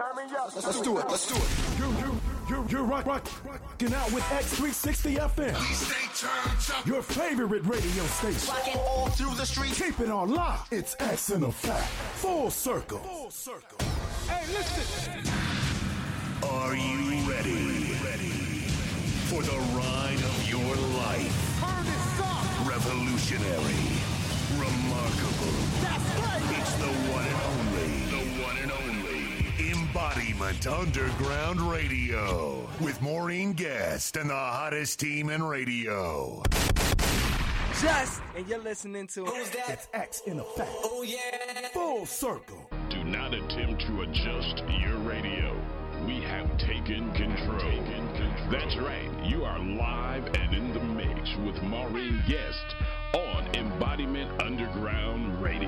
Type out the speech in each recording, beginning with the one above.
Turn me up. Let's do it. Let's do it. You, you, you, you're right, right, rocking out with X360 FM. Your favorite radio station. Rocking all through the streets. Keep it on lock. It's X in effect. Full circle. Full circle. Hey, listen. Are you ready? Ready for the ride of your life? Turn this up. Revolutionary, remarkable. That's right. It's the one and only, Embodiment Underground Radio with Maureen Guest and the hottest team in radio. Just, and you're listening to It's X in effect. Oh yeah. Full circle. Do not attempt to adjust your radio. We have taken control. That's right. You are live and in the mix with Maureen Guest on Embodiment Underground Radio.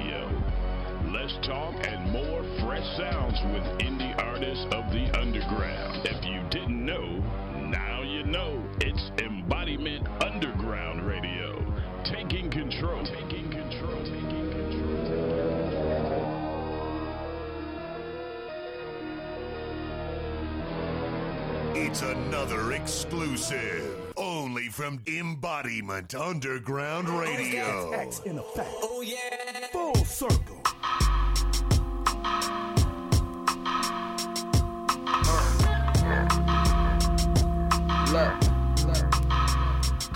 Less talk and more fresh sounds with indie artists of the underground. If you didn't know, now you know. It's Embodiment Underground Radio. Taking control. Taking control. Taking control. It's another exclusive, only from Embodiment Underground Radio. X in effect. Oh yeah. Full circle. Look.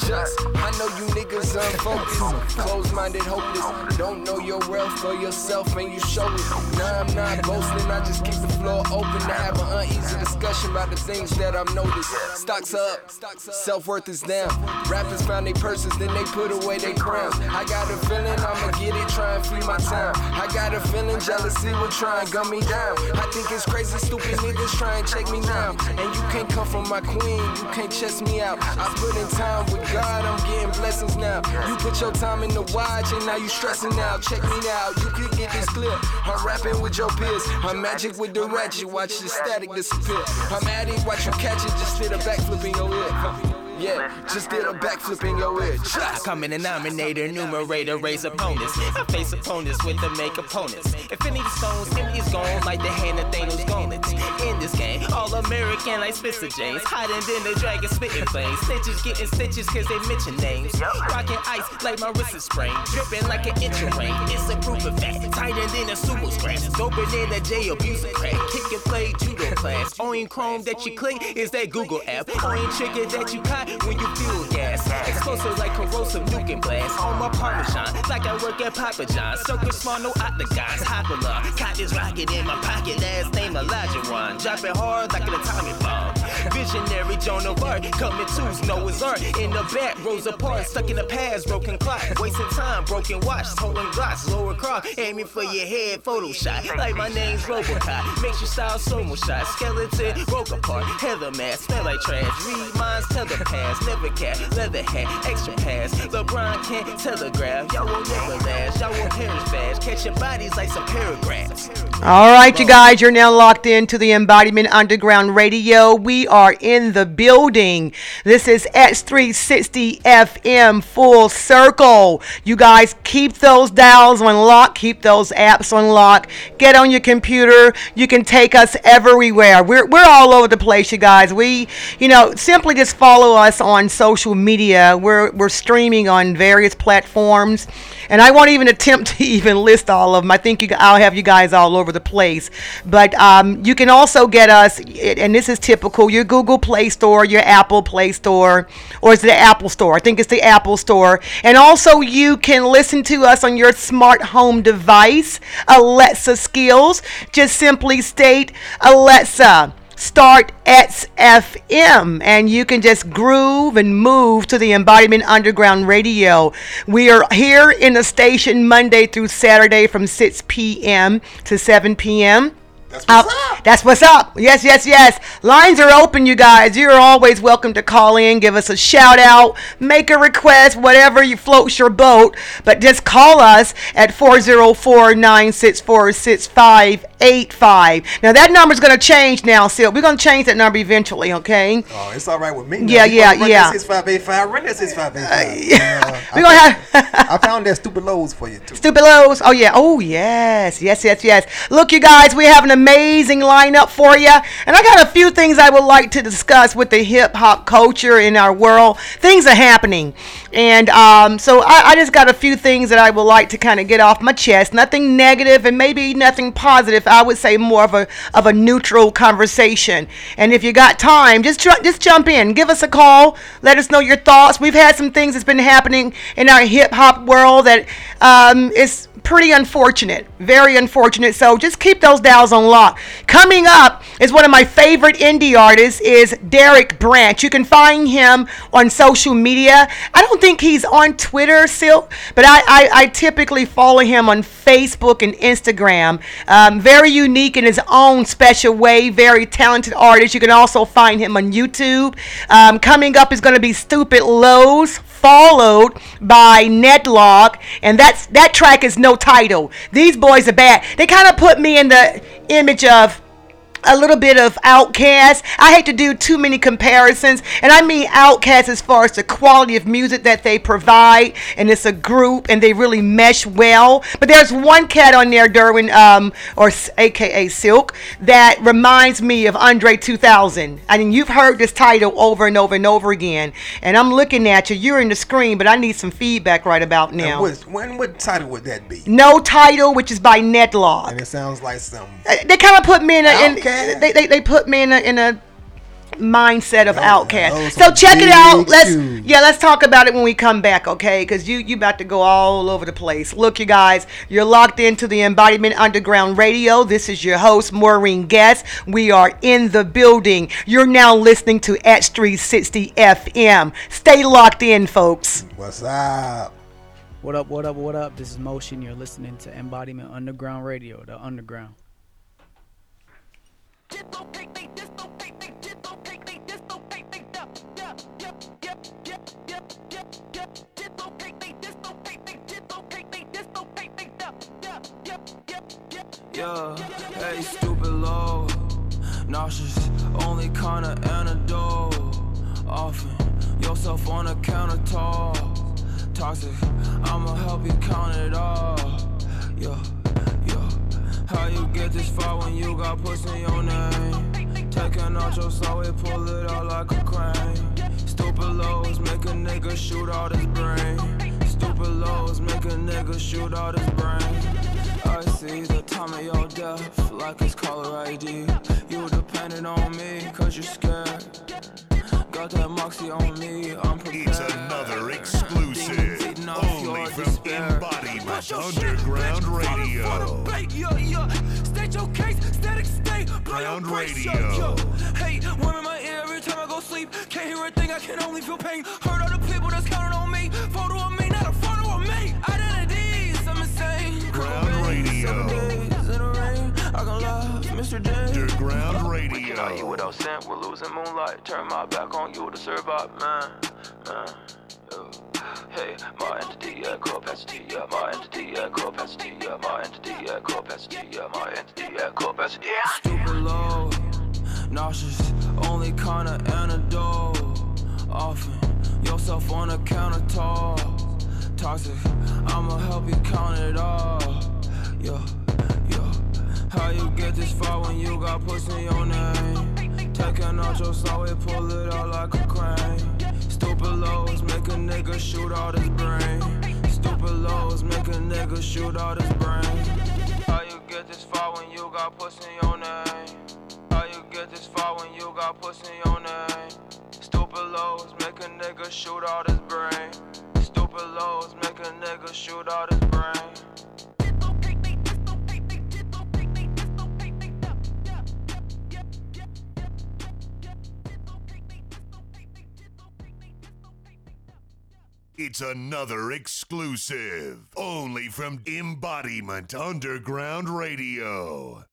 I know you niggas unfocused, closed-minded, hopeless. Don't know your wealth or yourself, and you show it. Nah, I'm not boasting. I just keep the floor open to have an uneasy discussion about the things that I've noticed. Stocks up, self-worth is down. Rappers found their purses, then they put away their crowns. I got a feeling I'ma get it, try and feed my time. I got a feeling jealousy will try and gun me down. I think it's crazy, stupid niggas try and check me now. And you can't come from my queen, you can't chest me out. I put in time with God, I'm getting blessings now. You put your time in the watch and now you stressing out. Check me now, you can get this clip. I'm rapping with your peers. I'm magic with the ratchet, watch the static disappear. I'm at it, watch you catch it, just did a backflip in your ear. Yeah, just did a backflip in your ear. I come in the nominator, numerator, raise opponents. I face opponents with the make opponents. If any stones, any is gone like the hand of Thanos gauntlets. In this game, all American like Spencer James. Hiding in the dragon spitting flames. Snitches getting stitches cause they mention names. Rocking ice like my wrist is sprained. Dripping like an inch of rain. It's a proof of fact. Tighter than a sumo scratch. Doper than a J abuser crack. Kick and play judo class. Only Chrome that you click is that Google app. Only trigger that you caught when you feel gas. Explosive like corrosive nuking blast. On my parmesan, like I work at Papa John's. Circle small, no octagons. Popular. Caught this rocket in my pocket. Last name Elijah Ron. Dropping hard like an atomic bomb. Visionary Joan of Arc. Coming to Noah's Ark. In the back, rows apart. Stuck in the past, broken clock. Wasting time, broken watch. Holding glass, lower cross. Aiming for your head, Photoshop. Like my name's Robocop. Makes you style sumo shot. Skeleton, broke apart. Heather mask, smell like trash. Read minds, tell past. Never cat, leather hat, extra pass. LeBron can't telegraph. Y'all will never last. Y'all will perish fast. Catching bodies like some paragraphs. All right, you guys, you're now locked into the Embodiment Underground Radio. We are in the building. This is X360 FM Full Circle. You guys keep those dials on lock, keep those apps on lock. Get on your computer. You can take us everywhere. We're, we're all over the place, you guys. We, you know, simply just follow us on social media. We're, we're streaming on various platforms. And I won't even attempt to even list all of them. I think you, I'll have you guys all over the place. But um, you can also get us, and this is typical, your Google Play Store, your Apple Play Store, or is it the Apple Store? I think it's the Apple Store. And also you can listen to us on your smart home device, Alexa skills. Just simply state, Alexa, start XFM and you can just groove and move to the Embodiment Underground Radio. We are here in the station Monday through Saturday from 6 p.m. to 7 p.m. That's what's Uh, up. That's what's up. Yes, yes, yes. Lines are open, you guys. You're always welcome to call in, give us a shout out, make a request, whatever you floats your boat. But just call us at 404 964 6585. Now, that number's going to change now, Sil. We're going to change that number eventually, okay? Oh, it's all right with me. Yeah, yeah, yeah. Eight five. Run that six five eight five. We're going to have. I found that stupid lows for you too. Stupid Lows. Oh, yeah. Oh, yes. Yes, yes, yes. Look, you guys, we have an amazing lineup for you. And I got a few things I would like to discuss with the hip hop culture in our world. Things are happening. And um, so I, I just got a few things that I would like to kind of get off my chest. Nothing negative and maybe nothing positive. I would say more of a of a neutral conversation. And if you got time, just tr- just jump in, give us a call, let us know your thoughts. We've had some things that's been happening in our hip hop world that um, is pretty unfortunate, very unfortunate. So just keep those dials on lock. Coming up is one of my favorite indie artists is Derek Branch. You can find him on social media. I don't think he's on Twitter, Silk, but I, I, I typically follow him on Facebook and Instagram. Um, very unique in his own special way. Very talented artist. You can also find him on YouTube. Um, coming up is going to be Stupid Lows followed by Nedlog, and that's that track is no title. These boys are bad. They kind of put me in the image of a little bit of Outkast. I hate to do too many comparisons, and I mean Outkast as far as the quality of music that they provide, and it's a group, and they really mesh well. But there's one cat on there, Derwin, um, or AKA Silk, that reminds me of Andre 2000. I mean, you've heard this title over and over and over again, and I'm looking at you. You're in the screen, but I need some feedback right about now. what, when what title would that be? No title, which is by Nedlog. And it sounds like some. Uh, they kind of put me in a in, Outkast. they, they, they put me in a in a mindset of Those- outcast. So check it out. big Let's shoes. yeah, let's talk about it when we come back, okay? Because you you about to go all over the place. Look, you guys, you're locked into the Embodiment Underground Radio. This is your host Maureen Guest. We are in the building. You're now listening to X360 FM. Stay locked in, folks. What's up? What up, what up, what up? This is Motion. You're listening to Embodiment Underground Radio, the underground. Yeah, hey, stupid low. Nauseous, only kinda antidote. Often, yourself on the countertop. Toxic, I'ma help you count it all. Yeah, yeah. How you get this far when you got pussy in your name? Taking out your soul, we pull it out like a crane. Stupid lows make a nigga shoot out his brain. Stupid lows make a nigga shoot out his brain. I see the time of your death like it's caller ID. You dependent on me cause you're scared. Got that moxie on me, I'm prepared. It's another exclusive, only from despair. Embodiment Watch your shit, Underground bitch. For Radio. bait. State your case, static state. Blow Ground Radio. Hey, worm in my ear every time I go sleep. Can't hear a thing, I can only feel pain. Heard all the people that's counting on me. Photo of me, not a photo of me. Identities, I'm insane. Ground Radio. days in the rain. I can love Mr. J. Underground Now you Radio. without scent, we're losing moonlight. Turn my back on you to survive, man. man. yeah. Hey, my entity, yeah, capacity, yeah, my entity, yeah, capacity, yeah, my entity, yeah, capacity, yeah, my entity, yeah, capacity, yeah. Stupid low, nauseous, only kinda antidote. Often, yourself on the countertop. Toxic, I'ma help you count it all. Yeah, yeah. How you get this far when you got pussy your name? Taking out your soul, we pull it out like a crane. Stupid lows make a nigga shoot out his brain. Stupid lows make a nigga shoot out his brain. How you get this far when you got pussy your name? How you get this far when you got pussy your name? Stupid lows make a nigga shoot out his brain. Stupid lows make a nigga shoot out his brain. It's another exclusive, only from Embodiment Underground Radio.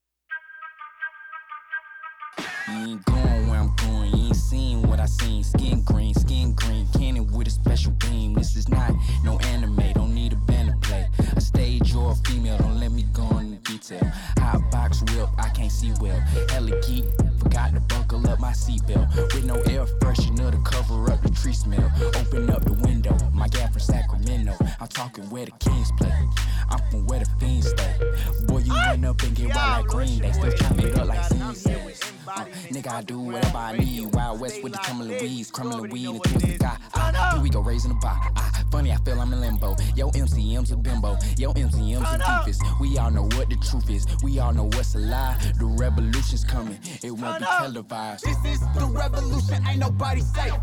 You ain't going where I'm going, you ain't seeing what I seen. Skin green, skin green, cannon with a special beam. This is not no anime, don't need a band to play. A stage or a female, don't let me go into detail. Hot box whip, I can't see well. Geek, forgot to buckle up my seatbelt. With no air freshener to cover up the tree smell. Open up the window, my gal from Sacramento. I'm talking where the kings play. I'm from where the fiends stay. Boy, you run up and get wild like Green Day. Still it up like says. Uh, nigga, I do whatever I need. Wild West with the tumbling weeds, crumbling weed and guy. Ah, here we go raising the bar. Ah, funny, I feel I'm in limbo. Yo, MCM's a bimbo. Yo, MCM's a doofus. We all know what the truth is. We all know what's a lie. The revolution's coming. It won't be televised. This is the revolution, ain't nobody safe.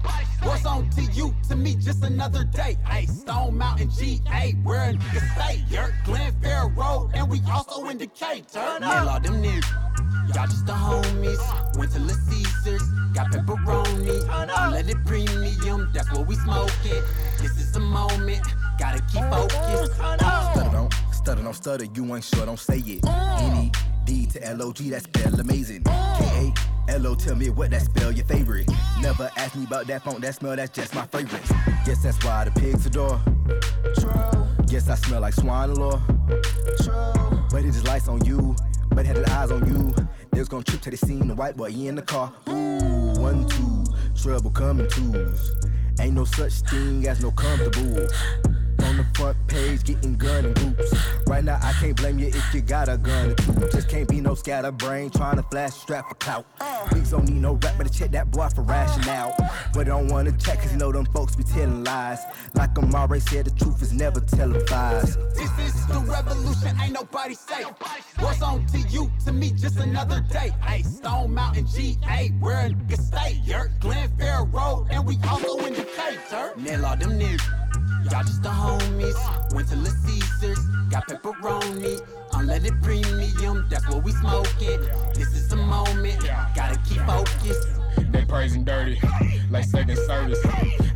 What's on to you? To me, just another day. Hey, Stone Mountain GA, where a nigga stay. Yurt, Glen Fair Road, and we also in Decatur. Nail all them niggas. Y'all just the homies. Went to La Caesars, got pepperoni. Unleaded premium, that's what we smoking. This is the moment, gotta keep focused. Uh. Stutter don't, stutter don't stutter, you ain't sure, don't say it. N-E, D to L-O-G, that spell amazing. K-A-L-O, tell me what that spell your favorite. Never ask me about that funk, that smell, that's just my favorite. Guess that's why the pigs adore. True. Guess I smell like swine lore. But it just lights on you, but had the eyes on you. They was gonna trip to the scene, the white boy he in the car. Ooh, one, two, trouble coming twos. Ain't no such thing as no comfortable. On the front page, getting gun and groups. Right now, I can't blame you if you got a gun or two. Just can't be no scatterbrain trying to flash strap for clout. Weeks don't need no rap, but check that boy for rationale. But I don't wanna check, cause you know them folks be telling lies. Like I'm already said, the truth is never televised. This is the revolution, ain't nobody safe. What's on to you? To me, just another day. Hey, Stone Mountain GA, where a nigga stay. Yurt, Glen Fair Road, and we also in Decatur. Nail all them niggas. Y'all just the homies. Went to La Caesars, got pepperoni. Unleaded premium, that's what we smoking. This is the moment, gotta keep focused. They praising dirty, like second service.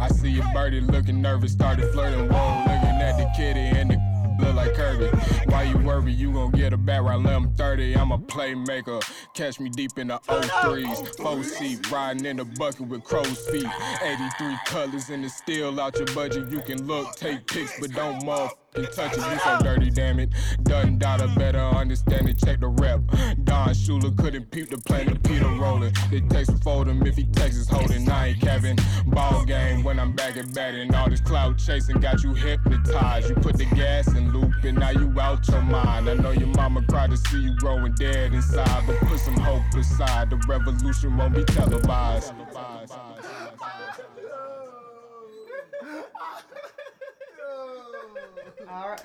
I see your birdie looking nervous, started flirting. Whoa, looking at the kitty and the look like Kirby. Why you worry? You gon' get a back right limb 30. I'm a playmaker. Catch me deep in the 03s. Four seat, riding in the bucket with crow's feet. 83 colors and it's still out your budget. You can look, take pics, but don't motherfucking touch it. You so dirty, damn it. Done data better understand it. Check the rep. Don Shula couldn't peep the plan of Peter rolling. It takes a fold him if he Texas holding. I ain't Kevin. Ball game when I'm back at batting. All this cloud chasing got you hypnotized. You put the gas in loop and now you out your mind. I know your mama cried to see you growing dead inside, but put some hope aside. The revolution won't be televised. All right.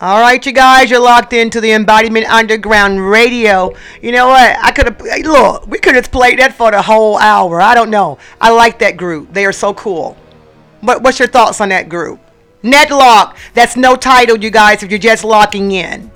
All right, you guys, you're locked into the Embodiment Underground Radio. You know what? I could have look. We could have played that for the whole hour. I don't know. I like that group. They are so cool. What, what's your thoughts on that group? Nedlog. That's no title, you guys. If you're just locking in.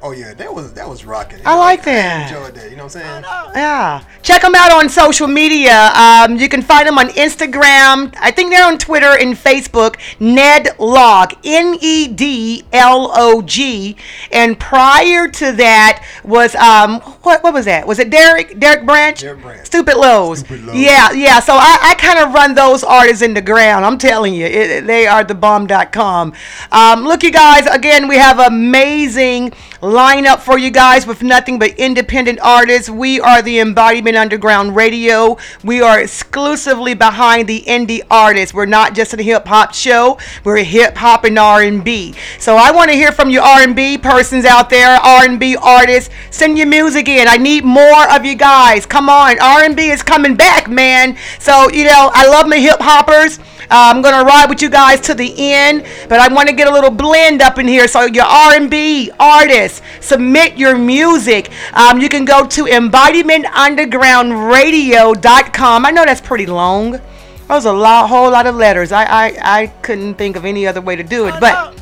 Oh yeah, that was that was rocking. I like that. enjoyed that. You know what I'm saying? Yeah. Check them out on social media. Um, you can find them on Instagram. I think they're on Twitter and Facebook. Ned Log. N E D L O G. And prior to that was um what what was that? Was it Derek Derek Branch? Derek Branch. Stupid Lows. Stupid Lows. Yeah, yeah. So I, I kind of run those artists in the ground. I'm telling you, it, they are the bomb.com. Um, look, you guys. Again, we have amazing lineup for you guys with nothing but independent artists. We are the Embodiment Underground Radio. We are exclusively behind the indie artists. We're not just a hip hop show. We're hip hop and R&B. So I want to hear from you R&B persons out there, R&B artists. Send your music in. I need more of you guys. Come on, R&B is coming back, man. So you know, I love my hip hoppers. Uh, I'm gonna ride with you guys to the end, but I want to get a little blend up in here. So your R&B artists, submit your music. Um, you can go to embodimentundergroundradio.com. I know that's pretty long. That was a lot, whole lot of letters. I, I, I couldn't think of any other way to do it, but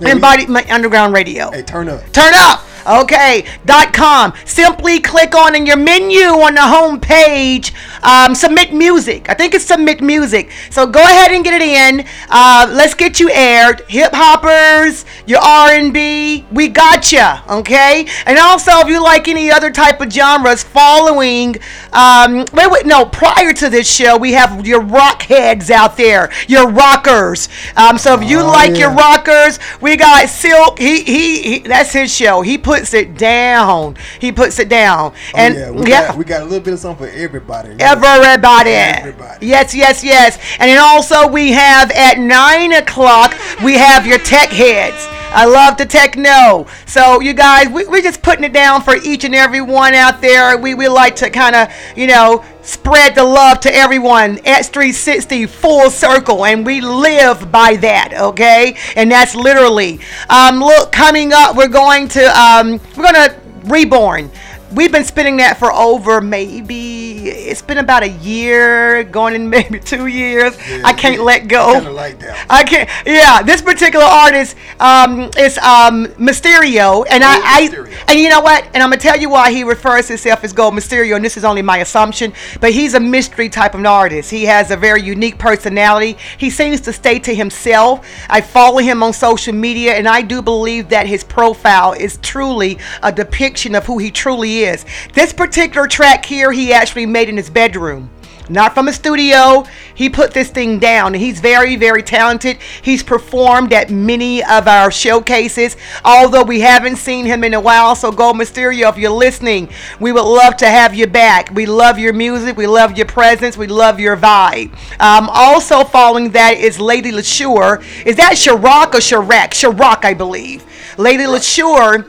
embodiment underground radio. Hey, turn up. Turn up. Okay, dot com. Simply click on in your menu on the home page. Um, submit music. I think it's submit music. So go ahead and get it in. Uh, let's get you aired. Hip hoppers, your R and B, we got ya. Okay, and also if you like any other type of genres, following. Um, wait, wait, no. Prior to this show, we have your rock heads out there, your rockers. Um, so if you Oh, like your rockers, we got Silk. He, he he. That's his show. He put puts it down. He puts it down. Oh, and yeah, we, yeah, Got, we got a little bit of something for everybody. Everybody. Everybody. Yes, yes, yes. And then also we have at nine o'clock we have your tech heads. I love the techno. So you guys, we, we're just putting it down for each and every one out there. We we like to kind of, you know, spread the love to everyone. X360 full circle, and we live by that. Okay, and that's literally. Um, look, coming up, we're going to um, we're gonna reborn. We've been spinning that for over maybe it's been about a year, going in maybe two years. I can't yeah, let go. like that. I can't. Yeah, this particular artist um, is um, Mysterio, and I, I and you know what? And I'm gonna tell you why he refers himself as Gold Mysterio, and this is only my assumption, but he's a mystery type of an artist. He has a very unique personality. He seems to stay to himself. I follow him on social media, and I do believe that his profile is truly a depiction of who he truly is. This particular track here, he actually made in his bedroom not from a studio. He put this thing down, he's very, very talented. He's performed at many of our showcases, although we haven't seen him in a while. So, Gold Mysterio, if you're listening, we would love to have you back. We love your music, we love your presence, we love your vibe. Um, also, following that is Lady Leshurr. Is that Chirac or Chirac? Chirac, I believe. Lady Leshurr.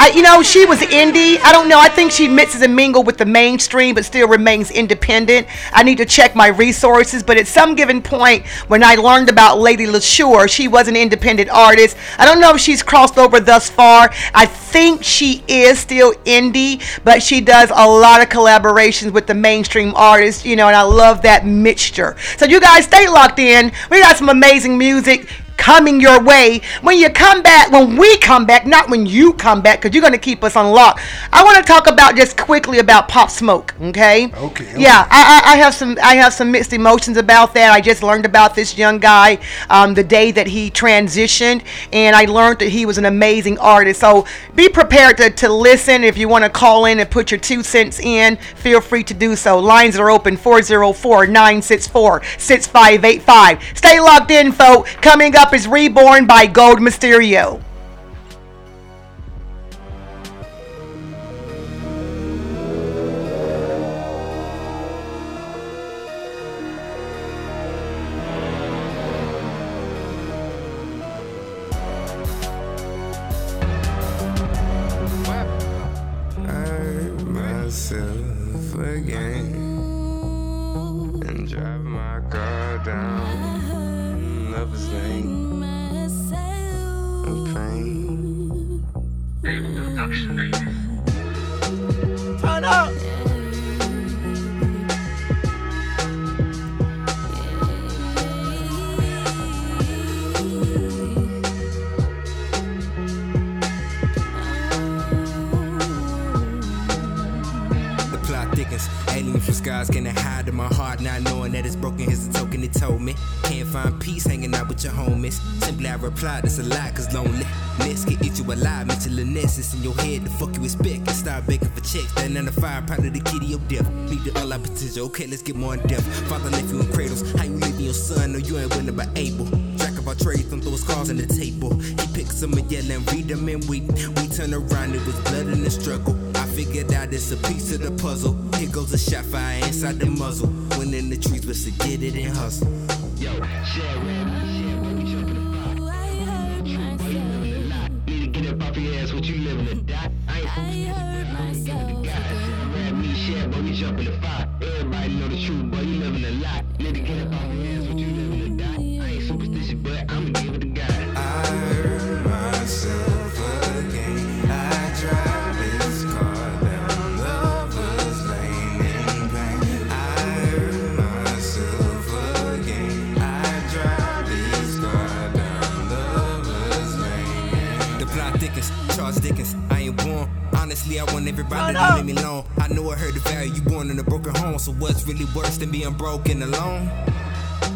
I, you know, she was indie. I don't know. I think she mixes and mingles with the mainstream, but still remains independent. I need to check my resources. But at some given point, when I learned about Lady Leshurr, she was an independent artist. I don't know if she's crossed over thus far. I think she is still indie, but she does a lot of collaborations with the mainstream artists, you know, and I love that mixture. So you guys stay locked in. We got some amazing music coming your way. When you come back when we come back not when you come back because you're going to keep us on lock i want to talk about just quickly about pop smoke okay? Okay. yeah I, I, I have some i have some mixed emotions about that. I just learned about this young guy um, the day that he transitioned and i learned that he was an amazing artist. So be prepared to, to listen. If you want to call in and put your two cents in feel free to do so. Lines are open 404-964-6585 stay locked in folks. coming up is reborn by gold mysterio get more in depth. So what's really worse than being broken alone?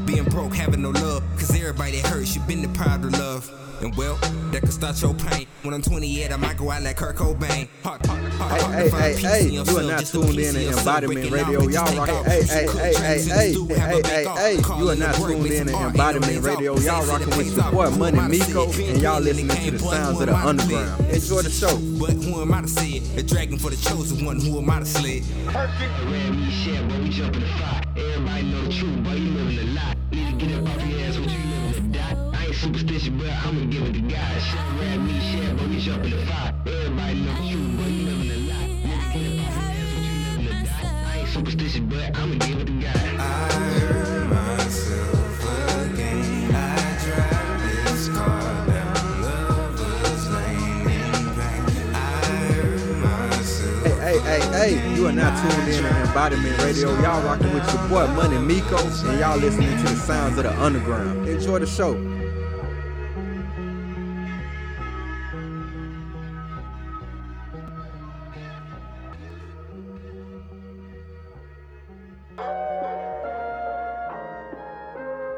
Being broke, having no love. Cause everybody that hurts you been the proud of love. And well, that could start your pain. When I'm 28, I might go out like Kurt Cobain. Hard, hard, hard Hey, hey, hey, you are not tuned in to. Embodiment Radio. Y'all rocking. Hey, hey, hey, hey, hey, do have a hey, hey, hey. You are not tuned in to Embodiment Radio. Y'all rocking the with your boy Money Miko, and y'all listening to the sounds of the am I to say it? underground. Enjoy the show. But who am I to say it? A dragon for the chosen one. Who am I to slay? Perfect. Red me shit, boy, we jump in the fire. Everybody know the truth, boy, you living a lie. Need to get up off your ass, what you living to die. I ain't superstitious, but I'ma give it you are not tuned in to Embodiment Radio. Y'all rocking with your boy Money Miko, and y'all listening to the sounds of the underground. Enjoy the show.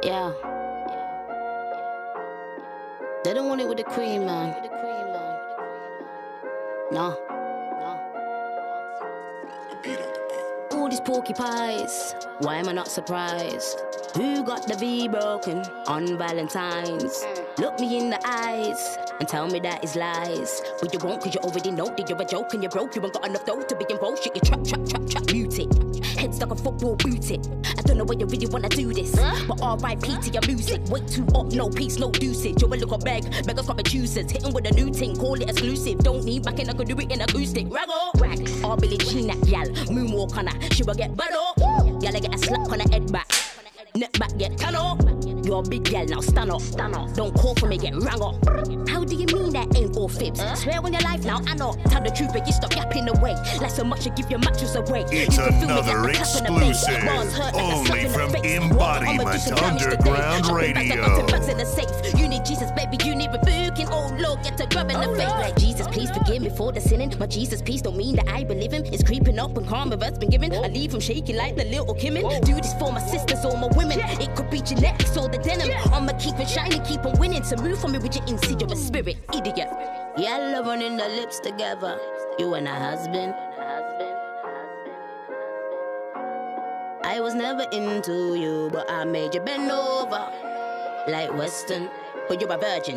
Yeah. They don't want it with the cream, man. Porcupines, why am I not surprised? Who got the V broken on Valentine's? Look me in the eyes and tell me that is lies. But you won't, cause you already know that you're a joke and you're broke. You ain't got enough dough to be involved. Shit, you trap, trap, trap, trap, mute it. Head stuck on football, boot it. I don't know why you really wanna do this. But RIP to your music. Way too up, no peace, no deuces. You're a little bag, beggars got choosers. Hitting with a new thing, call it exclusive. Don't need backing, I could do it in acoustic. Raggo, rag. Or Billie Jean gal. Moonwalk on her, she will get better. Y'all get a slap on her head back. Neck back get up. You're a big girl now, stand up, stand up. Don't call for me, get rang up. How do you mean that ain't all fibs? Swear on your life now, I know. Tell the truth, but you stop yapping away. Like so much, you give your mattress away. It's You can feel me another like a tap in the face. exclusive, Bars hurt like only slap in the from. Embodiment What, I'm a decent man yesterday. Underground Shopping bags and Radio. hunting bags in the safe. You need Jesus, baby, you need rebuking. Oh Lord, get to grabbing the oh, face. Like Jesus, please forgive me for the sinning. My Jesus, peace don't mean that I believe him. It's creeping up and karma that's been given. I leave him shaking like the little Kimin. Do this for my sisters or my women. It could be genetics or the denim. I'ma keep it shining, keep on winning. So move for me with your insidious spirit, idiot. Yeah, love running the lips together. You and a husband. I was never into you, but I made you bend over like Western. But you're a virgin.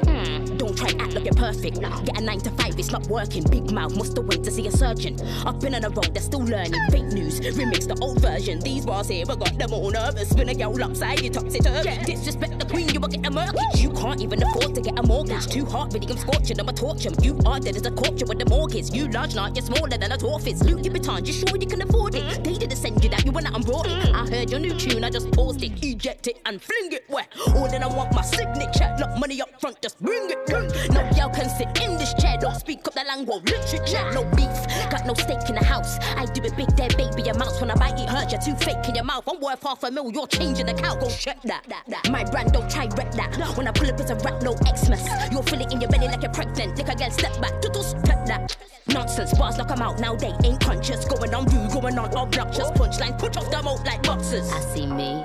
Don't try act like you're perfect. Get a nine to five, it's not working. Big mouth, must have wait to see a surgeon. I've been on the road, they're still learning. Fake news, remix the old version. These bars here, I got them all nervous. Spin a girl upside, you topsy turvy. Disrespect the queen, you will get a mortgage. You can't even afford to get a mortgage. Too hard, really, I'm scorching, I'ma torch 'em. You are dead as a culture with the mortgage. You large, not you're smaller than a dwarf is. Louis Vuitton, you sure you can afford it? They didn't send you that, you went out and brought it. I heard your new tune, I just paused it, eject it, and fling it where? All then I want my signature, lock money up front, just bring it. No girl can sit in this chair, don't speak up the language, literature, no beef, got no stake in the house. I do it big there, baby, your mouth when I bite it hurt, you're too fake in your mouth. I'm worth half a mil, you're changing the cow, go check that. My brand don't try wreck that. When I pull up it's a rap, no Xmas. You'll feel it in your belly like you're pregnant. Lick a girl, step back, tutus, pet that. Nonsense, bars knock 'em out now, they ain't conscious. Going on rude, going on obnoxious. Punchline, put off the mouth like boxers. I see me.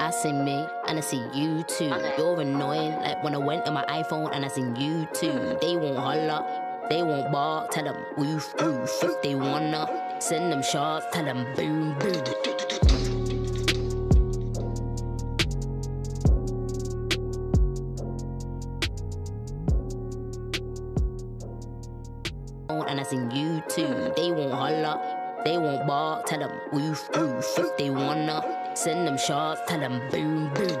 I see me and I see you too. You're annoying, like when I went on my iPhone and I seen you too. They won't holler, they won't bark. Tell them woof woof if they wanna. Send them shots, tell them boom boom. And I seen you too. They won't holler, they won't bark. Tell them woof woof if they wanna. Send them shots, tell them boom boom.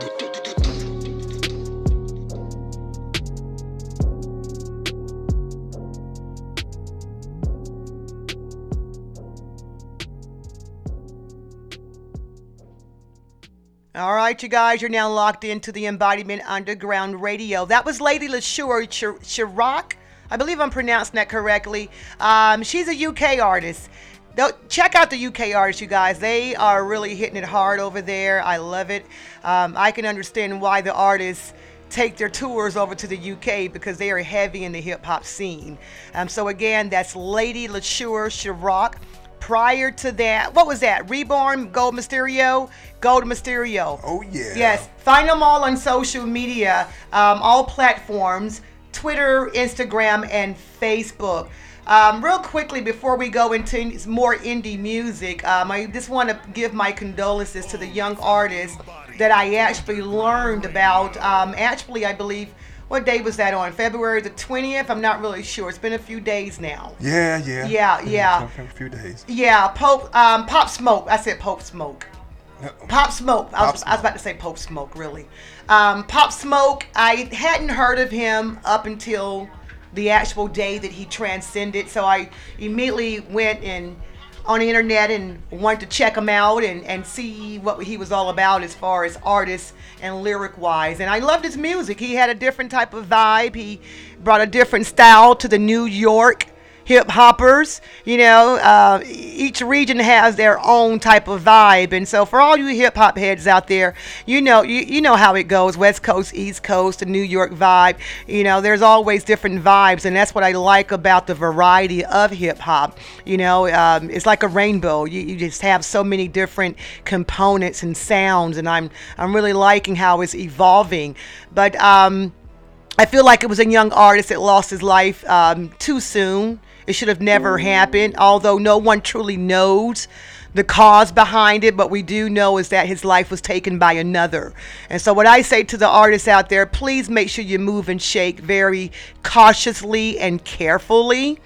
All right, you guys, you're now locked into the Embodiment Underground Radio. That was Lady Leshurr Chir- Chirac. I believe I'm pronouncing that correctly. Um, she's a UK artist. Though- Check out the UK artists, you guys. They are really hitting it hard over there. I love it. Um, I can understand why the artists take their tours over to the UK because they are heavy in the hip hop scene. Um, so again, that's Lady Leshurr Chirac. Prior to that, what was that? Reborn, Gold Mysterio, Gold Mysterio. Oh yeah. Yes, find them all on social media, um, all platforms. Twitter, Instagram, and Facebook. Um, real quickly, before we go into more indie music, um, I just want to give my condolences to the young artists that I actually learned about. Um, actually, I believe, what day was that on? February the 20th? I'm not really sure. It's been a few days now. Yeah, yeah. Yeah, yeah. A few days. Yeah, Pope, um, Pop Smoke. I said Pope Smoke. Pop Smoke. I was, Pop I was about to say Pope Smoke, really. Um, Pop Smoke, I hadn't heard of him up until the actual day that he transcended. So I immediately went and on the internet and wanted to check him out and, and see what he was all about as far as artist and lyric wise. And I loved his music. He had a different type of vibe. He brought a different style to the New York hip hoppers. You know, uh, each region has their own type of vibe, and so for all you hip hop heads out there, you know, you, you know how it goes: West Coast, East Coast, New York vibe. You know, there's always different vibes, and that's what I like about the variety of hip hop. You know, um, it's like a rainbow. You, you just have so many different components and sounds, and I'm I'm really liking how it's evolving. But um, I feel like it was a young artist that lost his life um, too soon. It should have never happened, although no one truly knows the cause behind it, but we do know is that his life was taken by another. And so, what I say to the artists out there, please make sure you move and shake very cautiously and carefully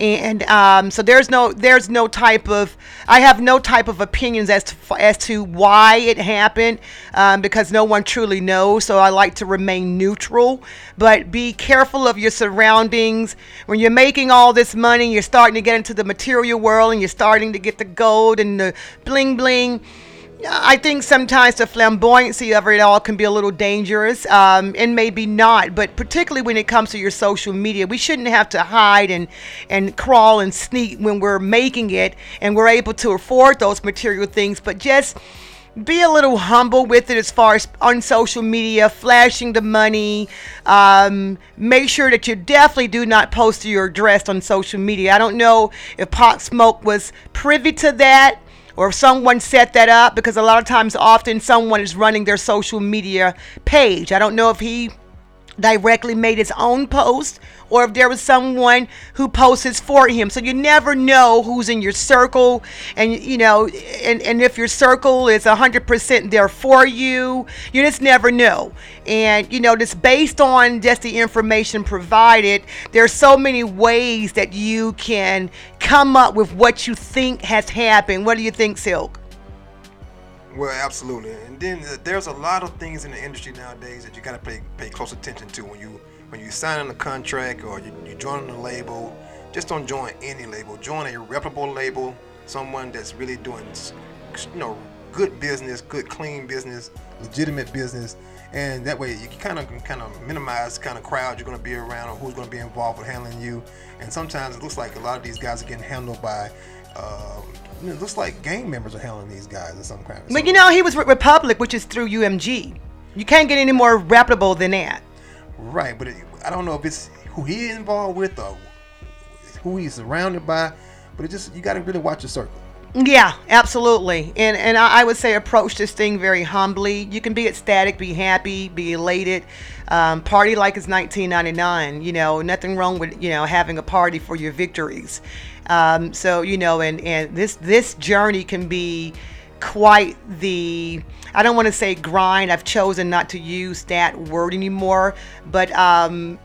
and um, so there's no there's no type of I have no type of opinions as to as to why it happened um, because no one truly knows. So I like to remain neutral, but be careful of your surroundings. When you're making all this money, you're starting to get into the material world, and you're starting to get the gold and the bling bling. I think sometimes the flamboyancy of it all can be a little dangerous, um, and maybe not. But particularly when it comes to your social media, we shouldn't have to hide and and crawl and sneak when we're making it, and we're able to afford those material things. But just be a little humble with it as far as on social media, flashing the money. Um, make sure that you definitely do not post your address on social media. I don't know if Pop Smoke was privy to that or if someone set that up because a lot of times often someone is running their social media page. I don't know if he directly made his own post or if there was someone who posts for him. So you never know who's in your circle and you know and, and if your circle is 100% there for you you just never know. And you know just based on just the information provided there's so many ways that you can come up with what you think has happened. What do you think silk Well, absolutely. And then uh, there's a lot of things in the industry nowadays that you got to pay pay close attention to when you when you sign a contract or you, you join a label. Just don't join any label. Join a reputable label, someone that's really doing you know good business, good clean business, legitimate business, and that way you kind of can kind of minimize kind of crowd you're going to be around or who's going to be involved with handling you. And sometimes it looks like a lot of these guys are getting handled by. Um, it looks like gang members are handling these guys or some kind of. but you know he was with republic which is through umg you can't get any more reputable than that Right, but it, I don't know if it's who he is involved with or who he's surrounded by. But it just you got to really watch your circle. Yeah, absolutely. And and I, I would say approach this thing very humbly. You can be ecstatic, be happy, be elated, um, party like it's 1999. You know, nothing wrong with you know having a party for your victories. Um, so you know, and and this this journey can be quite the I don't want to say grind. I've chosen not to use that word anymore, but um,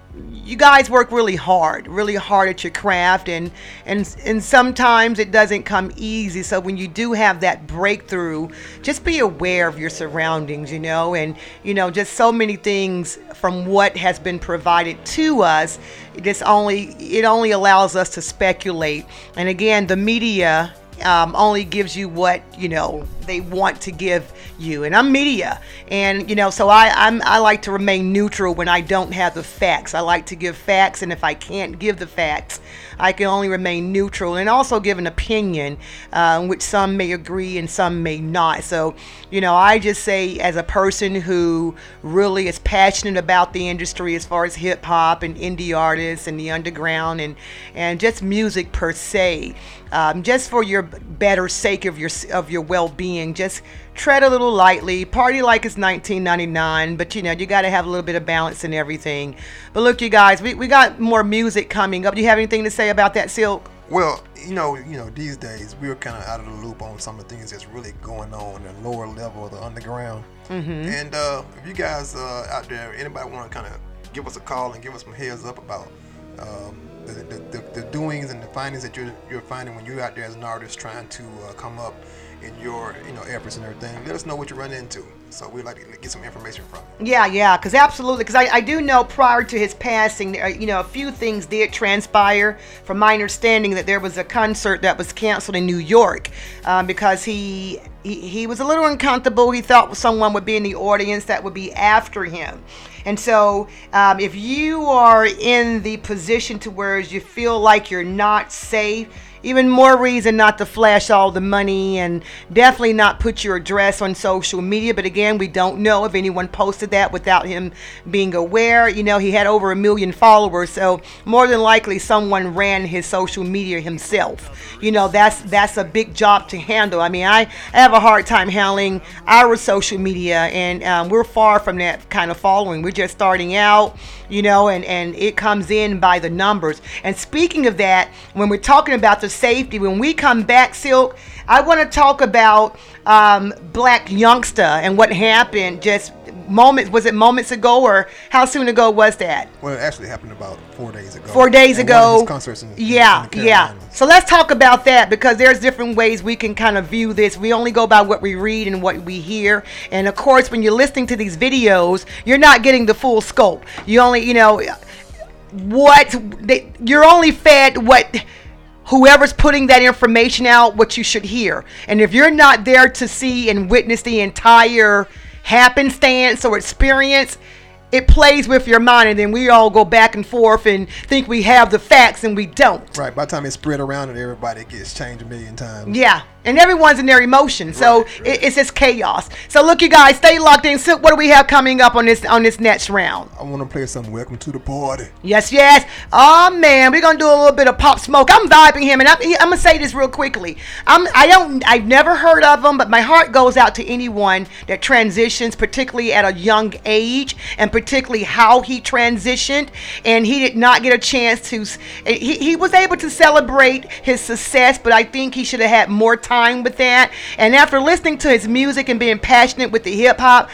you guys work really hard, really hard at your craft, and and and sometimes it doesn't come easy. So when you do have that breakthrough, just be aware of your surroundings, you know, and you know just so many things from what has been provided to us. This only it only allows us to speculate, and again, the media um, only gives you what you know they want to give you. And i'm media. And you know so I, I'm, I like to remain neutral when i don't have the facts. I like to give facts. And if i can't give the facts i can only remain neutral and also give an opinion uh, which some may agree and some may not. So you know i just say as a person who really is passionate about the industry as far as hip-hop and indie artists and the underground and and just music per se um, just for your better sake of your of your well-being. Just tread a little lightly, party like it's 1999, but you know you got to have a little bit of balance in everything. But look, you guys, we, we got more music coming up. Do you have anything to say about that, Silk? Well, you know, you know, these days we're kind of out of the loop on some of the things that's really going on at the lower level of the underground. Mhm. And uh, if you guys uh, out there, anybody want to kind of give us a call and give us some heads up about um, the, the, the, the doings and the findings that you're, you're finding when you're out there as an artist trying to uh, come up in your you know efforts and everything, let us know what you run into. So we'd like to get some information from you. Yeah, yeah, because absolutely, because I, I do know prior to his passing, you know, a few things did transpire. From my understanding, that there was a concert that was canceled in New York um, because he, he he was a little uncomfortable. He thought someone would be in the audience that would be after him. And so, um, if you are in the position to where you feel like you're not safe, even more reason not to flash all the money and definitely not put your address on social media. But again, we don't know if anyone posted that without him being aware. You know, he had over a million followers, so more than likely someone ran his social media himself. You know, that's that's a big job to handle. I mean, I, I have a hard time handling our social media, and um, we're far from that kind of following. We're just starting out, you know, and and it comes in by the numbers. And speaking of that, when we're talking about the safety, when we come back, Silk, I want to talk about um, Blac Youngsta and what happened just moments. Was it moments ago, or how soon ago was that? Well, it actually happened about four days ago. Four days At one of ago. concerts in, yeah, in yeah. So let's talk about that because there's different ways we can kind of view this. We only go by what we read and what we hear. And of course, when you're listening to these videos, you're not getting the full scope. You only, you know, what they, you're only fed what whoever's putting that information out what you should hear. And if you're not there to see and witness the entire happenstance or experience, it plays with your mind and then we all go back and forth and think we have the facts and we don't. Right. By the time it's spread around and everybody gets changed a million times. Yeah, and everyone's in their emotions, so It, it's just chaos. So look, you guys, stay locked in. So what do we have coming up on this on this next round? I want to play some "Welcome to the Party." Yes, yes. Oh man, we're gonna do a little bit of pop smoke. I'm vibing him, and I'm, I'm gonna say this real quickly. I'm I don't I've never heard of him, but my heart goes out to anyone that transitions, particularly at a young age, and particularly how he transitioned. And he did not get a chance to. He he was able to celebrate his success, but I think he should have had more time with that. And after listening to his music and being passionate with the hip hop.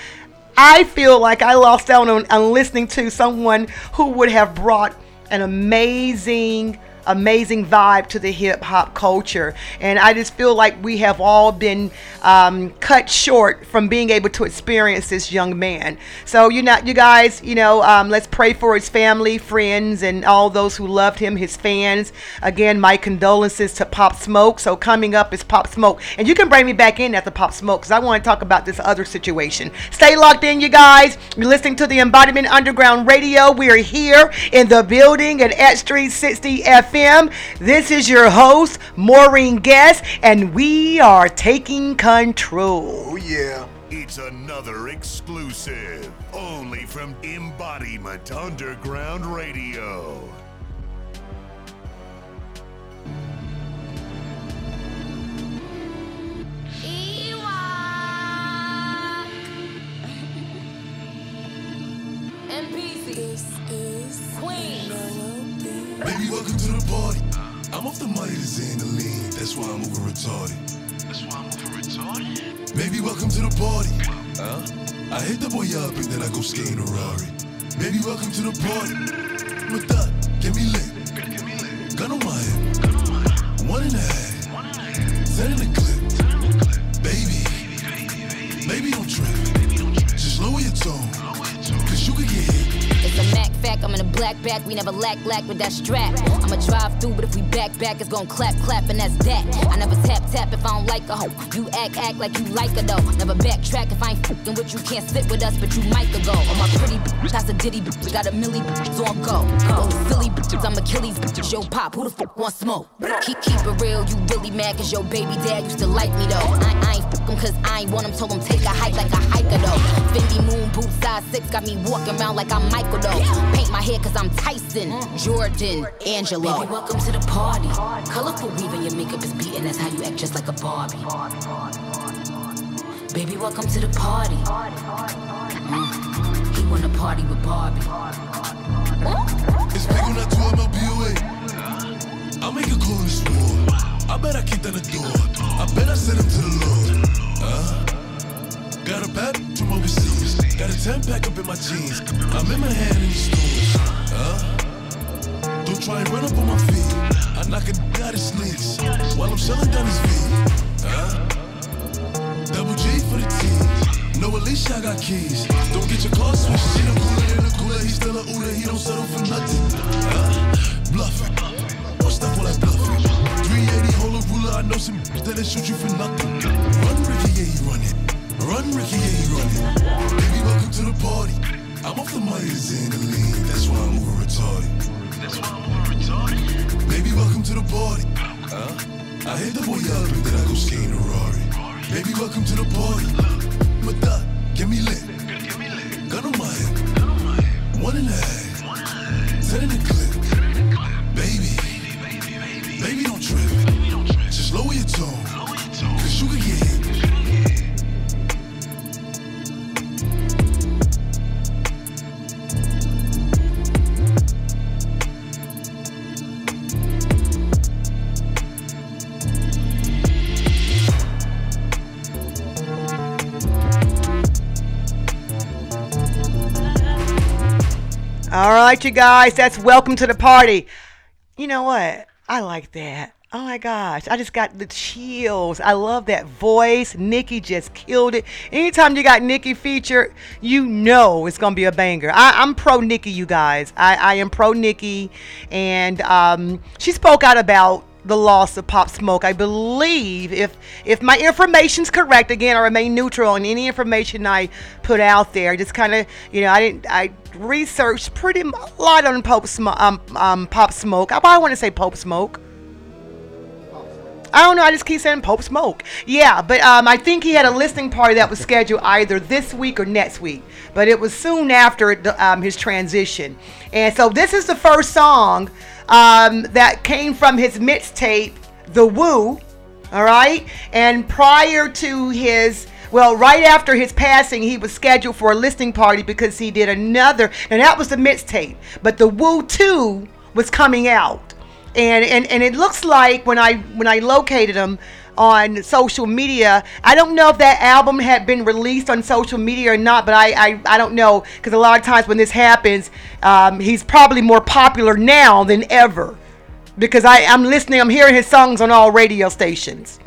I feel like I lost out on, on listening to someone who would have brought an amazing, amazing vibe to the hip hop culture. And I just feel like we have all been um, cut short from being able to experience this young man. So, you know, you guys, you know, um, let's pray for his family, friends, and all those who loved him, his fans. Again, my condolences to Pop Smoke. So, coming up is Pop Smoke. And you can bring me back in after Pop Smoke because I want to talk about this other situation. Stay locked in, you guys. You're listening to the Mbodyment Underground Radio. We are here in the building at X360 FM. This is your host, Maureen Guest, and we are taking control. Oh, yeah. It's another exclusive, only from Mbodyment Underground Radio. This is Queen. Baby, welcome to the party. I'm off the money to Xandaline. That's why I'm over retarded. That's why I'm over retarded? Baby, welcome to the party. Huh? I hit the boy up and then I go skate in a Rari. Baby, welcome to the party. With that, get me lit. Gun on my hip. One and a half. Send in the clip. Baby. Baby, baby, baby don't trip. Just lower your tone. Cause you could get a Mac fact, I'm in a black back, we never lack lack with that strap. I'ma drive through, but if we back back, it's gon' clap clap, and that's that. I never tap tap if I don't like a hoe. You act act like you like her though. Never backtrack if I ain't fucking with you, can't sit with us, but you might go. On my pretty bitch, that's a ditty bitch, We got a milli bitch on go. Those silly bitches, I'm Achilles bitch, yo pop, who the fuck wants smoke? Keep keep it real, you really mad cause your baby dad used to like me though. I, I ain't fucking him cause I ain't want him. Told him take a hike like a hiker though. Fendi Moon boots size six got me walking around like I'm Michael though. Paint my hair cause I'm Tyson, Jordan, Angelo. Baby, welcome to the party. Colorful weave and your makeup is beating. That's how you act just like a Barbie. Baby, welcome to the party. Mm. He wanna party with Barbie. It's big on that 2 MLBOA. I'll make a call in the store. I bet I kicked down the door. I bet I sent him to the Lord. Uh, got a bag from overseas. Got a 10 pack up in my jeans. I'm in my hand in the stores. Uh, don't try and run up on my feet. I knock a out his sneaks while I'm shelling down his feet. Uh, double G for the team. No, at least I got keys. Don't get your car switched. See the cooler in the cooler. He's still a Uda. He don't settle for nothing. Uh, bluffing. What's that for like bluffing? 380 hold a ruler. I know some that'll shoot you for nothing. Run, Yeah, he run Ricky, run it. Baby, welcome to the party. I'm off the Myers and the lean. That's why I'm over retarded. That's why I'm over retarded. Baby, welcome to the party. Huh? I hit the boy up and then I go skating a Rari. Baby, welcome to the party. But that, get me lit. Gun on my head. One and a half. Ten in the clip. Baby. Baby, baby, baby. Baby, don't trip. Just lower your tone. Cause you can get hit. You guys, that's welcome to the party. You know what? I like that. Oh my gosh, I just got the chills. I love that voice. Nicki just killed it. Anytime you got Nicki featured, you know it's gonna be a banger. I, am pro Nicki, you guys. I, I am pro Nicki, and um, she spoke out about the loss of Pop Smoke. I believe if if my information's correct, again, I remain neutral on any information I put out there. Just kind of, you know, I didn't I researched pretty a lot on Pope Smoke, um, um, Pop Smoke. I probably want to say Pope Smoke. I don't know. I just keep saying Pope Smoke. Yeah, but um, I think he had a listening party that was scheduled either this week or next week. But it was soon after um, his transition. And so this is the first song um, that came from his mixtape, The Woo. All right. And prior to his well, right after his passing, he was scheduled for a listening party because he did another, and that was the mixtape. But the Woo 2 was coming out. And, and and it looks like when I when I located him on social media, I don't know if that album had been released on social media or not, but I I, I don't know because a lot of times when this happens, um, he's probably more popular now than ever because I I'm listening, I'm hearing his songs on all radio stations.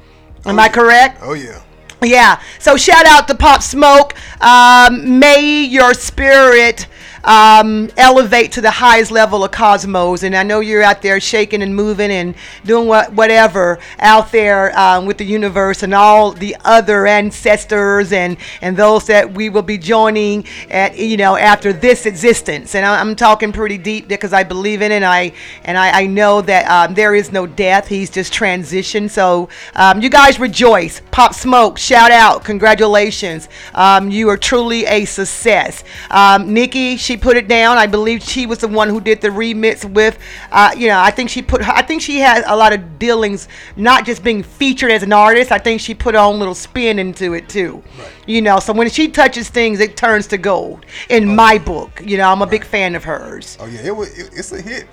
Am I correct? Oh yeah. Yeah. So shout out to Pop Smoke. Um, may your spirit um, elevate to the highest level of cosmos. And I know you're out there shaking and moving and doing what whatever out there um, with the universe and all the other ancestors and and those that we will be joining at you know after this existence. And I'm talking pretty deep because I believe in it. And I and I, I know that um, there is no death. He's just transition. So um, you guys rejoice. Pop Smoke, shout out, congratulations. Um, you are truly a success. Um, Nicki, she put it down. I believe she was the one who did the remix with. Uh, you know, I think she put. I think she had a lot of dealings, not just being featured as an artist. I think she put her own little spin into it too. You know, so when she touches things, it turns to gold. In my book, you know, I'm a big fan of hers. Oh yeah, it was. It, it's a hit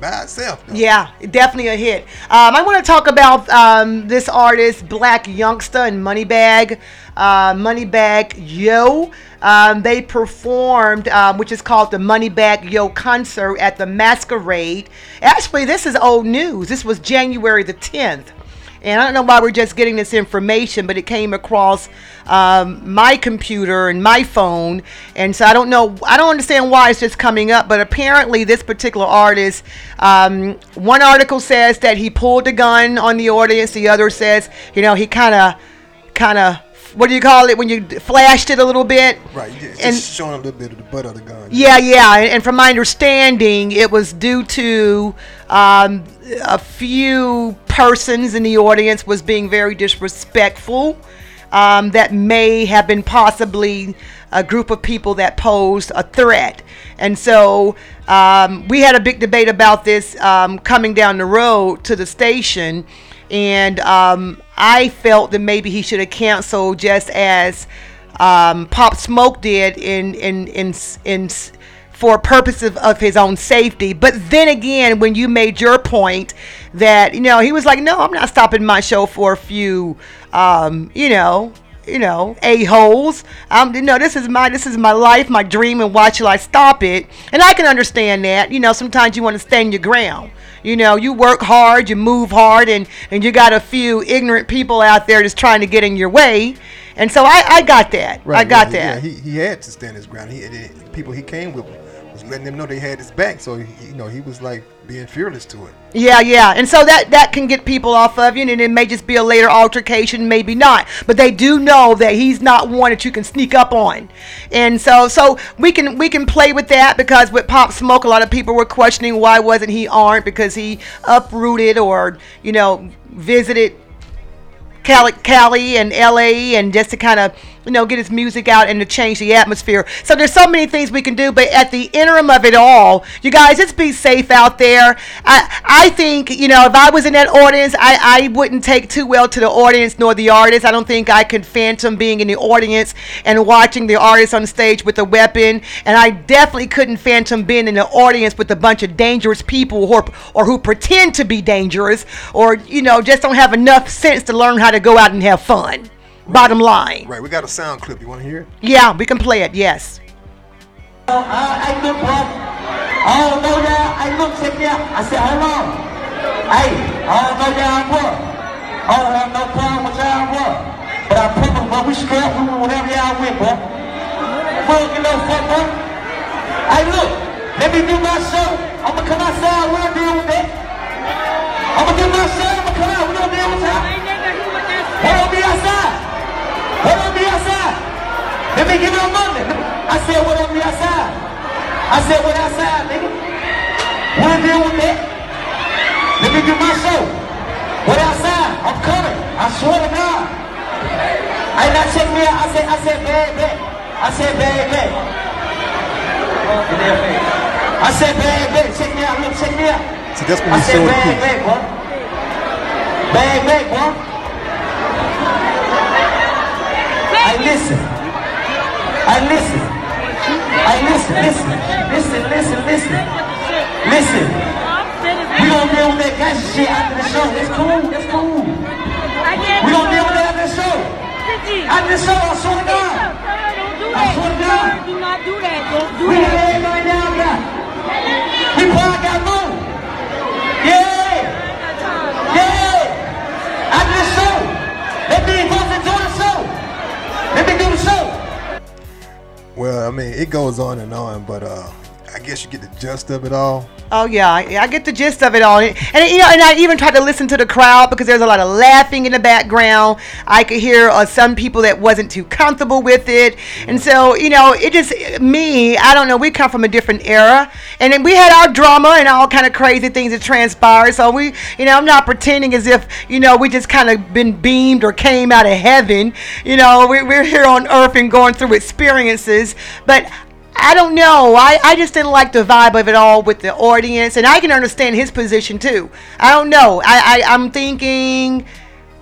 by itself. though. Yeah, definitely a hit. Um, I want to talk about um, this artist, Blac Youngsta and Moneybagg. Uh, Moneybagg Yo. Um, they performed, um, which is called the Moneybagg Yo concert at the Masquerade. Actually, this is old news. This was January the 10th. And I don't know why we're just getting this information, but it came across um, my computer and my phone. And so I don't know, I don't understand why it's just coming up, but apparently this particular artist, um, one article says that he pulled the gun on the audience, the other says, you know, he kind of, kind of, what do you call it when you flashed it a little bit? Right. Yeah, And- just showing a little bit of the butt of the gun. Yeah, yeah, and, and from my understanding, it was due to um, a few persons in the audience was being very disrespectful um, that may have been possibly a group of people that posed a threat. And so um, we had a big debate about this um, coming down the road to the station. And um, I felt that maybe he should have canceled just as um, Pop Smoke did in in in in for purposes of his own safety. But then again, when you made your point that you know he was like, no, I'm not stopping my show for a few, um, you know. You know, a holes. Um, you know, this is my this is my life, my dream, and why should I stop it? And I can understand that. You know, sometimes you want to stand your ground. You know, you work hard, you move hard, and and you got a few ignorant people out there just trying to get in your way. And so I, I got that. Right, I got yeah, that. Yeah, he, he had to stand his ground. He, the people he came with was letting them know they had his back. So he, you know he was like being fearless to it. Yeah, yeah, and so that that can get people off of you, and it may just be a later altercation, maybe not. But they do know that he's not one that you can sneak up on, and so so we can we can play with that because with Pop Smoke, a lot of people were questioning why wasn't he armed because he uprooted or you know visited Cali, Cali and LA and just to kind of you know get his music out and to change the atmosphere. So there's so many things we can do, but at the interim of it all, you guys just be safe out there. I I think you know if I was in that audience, I I wouldn't take too well to the audience nor the artist. I don't think I could phantom being in the audience and watching the artist on stage with a weapon, and I definitely couldn't phantom being in the audience with a bunch of dangerous people or or who pretend to be dangerous or you know just don't have enough sense to learn how to go out and have fun. Bottom line. Right, we got a sound clip. You want to hear it? Yeah, we can play it. Yes. I, I look what? I don't. I look check me. I said, hold on. Hey, I don't know y'all what. I have no problem with y'all what. But I promise, but we strap, we will whatever y'all with, bro. We don't no fuck, bro. Hey, look, let me do my show. I'ma come outside, we don't deal with that. I'ma do my show, I'ma come out, we don't deal with that. Hold Let me give you a moment. I said, what up, be outside. I said, what outside, nigga? Wanna deal with that? Let me do my show. What outside? I'm coming. I swear to God. Hey, now check me out. I said, I said, bad, bad. I said, bad, bad. I said, bad, bad. Check me out. Look, check me out. That's when I said, the bad, bad, boy. Bad, bad, boy. Hey, listen. Hey, listen. Hey, listen, listen. Listen, listen, listen. Listen. We gonna deal with that gangster shit after the show. That's cool. That's cool. We gonna deal with that after the show. After the show, I swear to God. I swear to God. Do not do that. Don't do We that. got everybody down there. We probably got more. Yeah. Yeah. After the show, let me both enjoy the show. Let me do the show. Well, I mean, it goes on and on, but uh, I guess you get the gist of it all. Oh yeah, I, get the gist of it all, and, you know, and I even tried to listen to the crowd because there's a lot of laughing in the background. I could hear uh, some people that wasn't too comfortable with it, and so you know, it just me. I don't know. We come from a different era, and we had our drama and all kind of crazy things that transpired. So we, you know, I'm not pretending as if you know we just kind of been beamed or came out of heaven. You know, we, we're here on earth and going through experiences, but I don't know. I, I just didn't like the vibe of it all with the audience, and I can understand his position too. I don't know. I, I I'm thinking,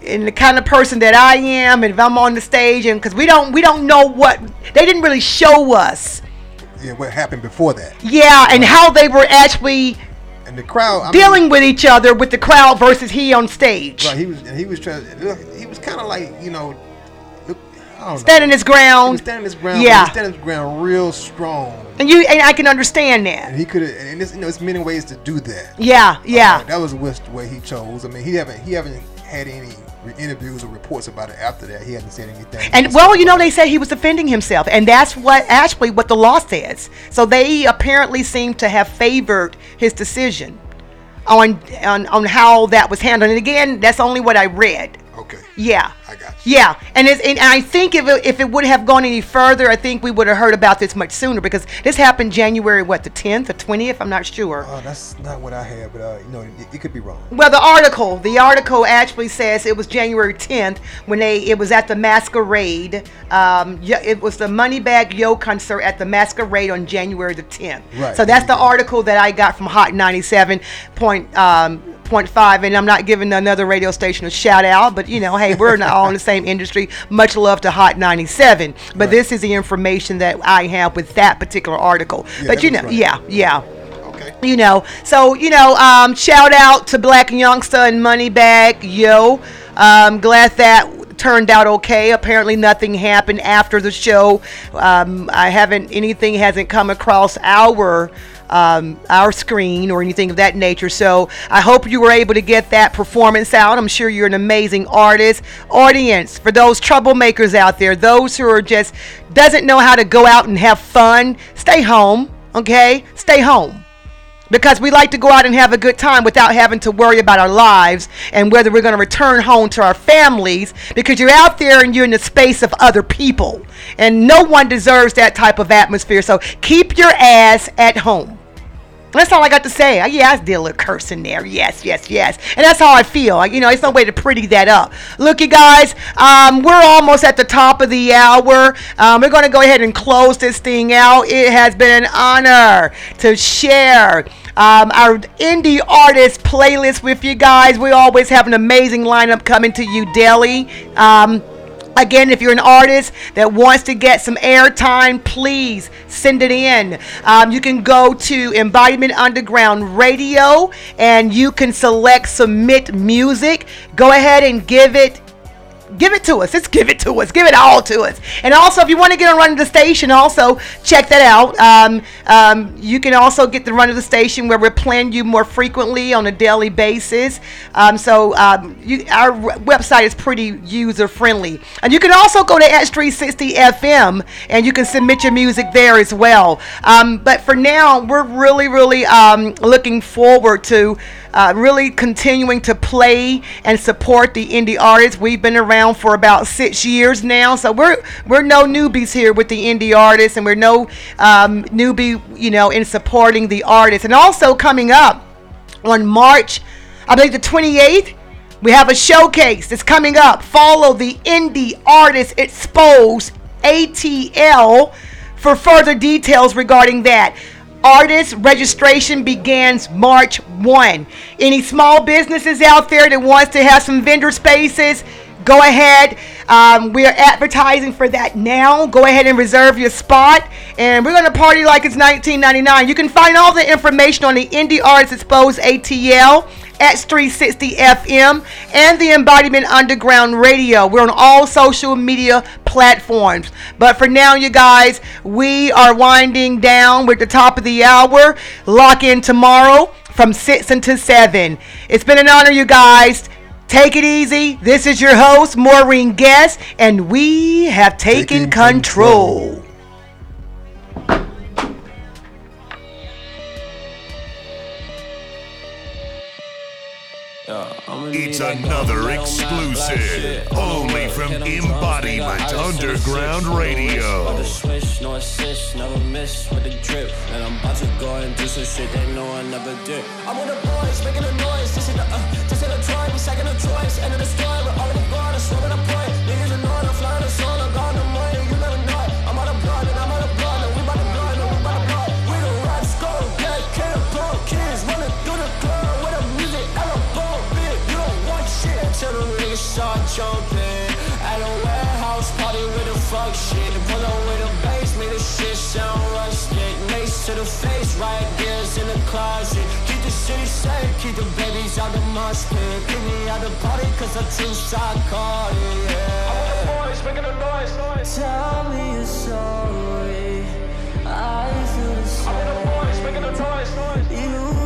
in the kind of person that I am, and if I'm on the stage, and because we don't we don't know what they didn't really show us. Yeah, what happened before that? Yeah, and how they were actually And the crowd I mean, dealing with each other with the crowd versus he on stage, Right, he was and he was trying. He was kind of like you know, standing his ground. standing his ground. Yeah. standing his ground real strong. And you and I can understand that. And he could have. And there's, you know, there's many ways to do that. Yeah, yeah. Uh, that was which way he chose. I mean, he haven't he haven't had any interviews or reports about it after that. He hasn't said anything. And well, you know, they said he was defending himself, and that's what actually what the law says. So they apparently seem to have favored his decision on on on how that was handled. And again, that's only what I read. Okay. Yeah. I got you. Yeah, and it's, and I think if it, if it would have gone any further, I think we would have heard about this much sooner because this happened January what the 10th or 20th. I'm not sure. Uh, that's not what I have, but uh, you know, it, it could be wrong. Well, the article, the article actually says it was January 10th when they it was at the Masquerade. Um, yeah, it was the Moneybagg Yo concert at the Masquerade on January the 10th. Right, So that's the article that I got from Hot 97 point um, point five, and I'm not giving another radio station a shout out, but you know, hey, we're not all in the same industry. Much love to Hot 97, but this is the information that I have with that particular article. Yeah, but you know, right. yeah, yeah. Okay. You know, so you know, um, shout out to Blac Youngsta and Moneybagg Yo. Um, glad that turned out okay. Apparently, nothing happened after the show. Um, I haven't anything hasn't come across our um, our screen or anything of that nature. So I hope you were able to get that performance out. I'm sure you're an amazing artist. Audience for those troublemakers out there, those who are just doesn't know how to go out and have fun. Stay home, okay? Stay home because we like to go out and have a good time without having to worry about our lives and whether we're going to return home to our families because you're out there and you're in the space of other people and no one deserves that type of atmosphere so keep your ass at home that's all I got to say. Yeah, I did a little cursing there. Yes, yes, yes. And that's how I feel. You know, it's no way to pretty that up. Look, you guys, um, we're almost at the top of the hour. Um, we're going to go ahead and close this thing out. It has been an honor to share um, our indie artist playlist with you guys. We always have an amazing lineup coming to you daily. Um, Again, if you're an artist that wants to get some airtime, please send it in. Um, you can go to Mbodyment Underground Radio and you can select Submit Music. Go ahead and give it give it to us. Just give it to us. Give it all to us. And also, if you want to get a run of the station, also check that out. Um, um, you can also get the run of the station where we're playing you more frequently on a daily basis. Um, so um, you, our website is pretty user friendly. And you can also go to X360 FM and you can submit your music there as well. Um, but for now, we're really, really um, looking forward to uh, really continuing to play and support the indie artists. We've been around for about six years now, so we're we're no newbies here with the indie artists, and we're no um, newbie, you know, in supporting the artists. And also coming up on March, I believe the 28th. We have a showcase that's coming up. Follow the Indie Artist Expose ATL for further details regarding that. Artist registration begins March 1. Any small businesses out there that wants to have some vendor spaces, go ahead. Um, we are advertising for that now. Go ahead and reserve your spot. And we're going to party like it's 1999. You can find all the information on the Indie Artists Exposed ATL. X360 FM and the Mbodyment Underground Radio. We're on all social media platforms. But for now, you guys, we are winding down. We're at the top of the hour. Lock in tomorrow from 6 until 7. It's been an honor, you guys. Take it easy. This is your host, Maureen Guest, and we have taken, control. It's another exclusive, only from Mbodyment Underground Radio. I'm about to go and do some shit they know I never did. I'm with the boys, making a noise. This is the, uh, this is the second a choice. End of the story, all the guard, I swear when I start jumping. At a warehouse party with the fuck shit. Pull up with the bass, make the shit sound rustic. Mace to the face, right gears in the closet. Keep the city safe, keep the babies out the mosh pit. Keep me out the party, cause I'm too psychotic, yeah. I'm with the boys, making a noise, noise. Tell me your story. I feel the same. I'm with the boys, making a noise, noise. You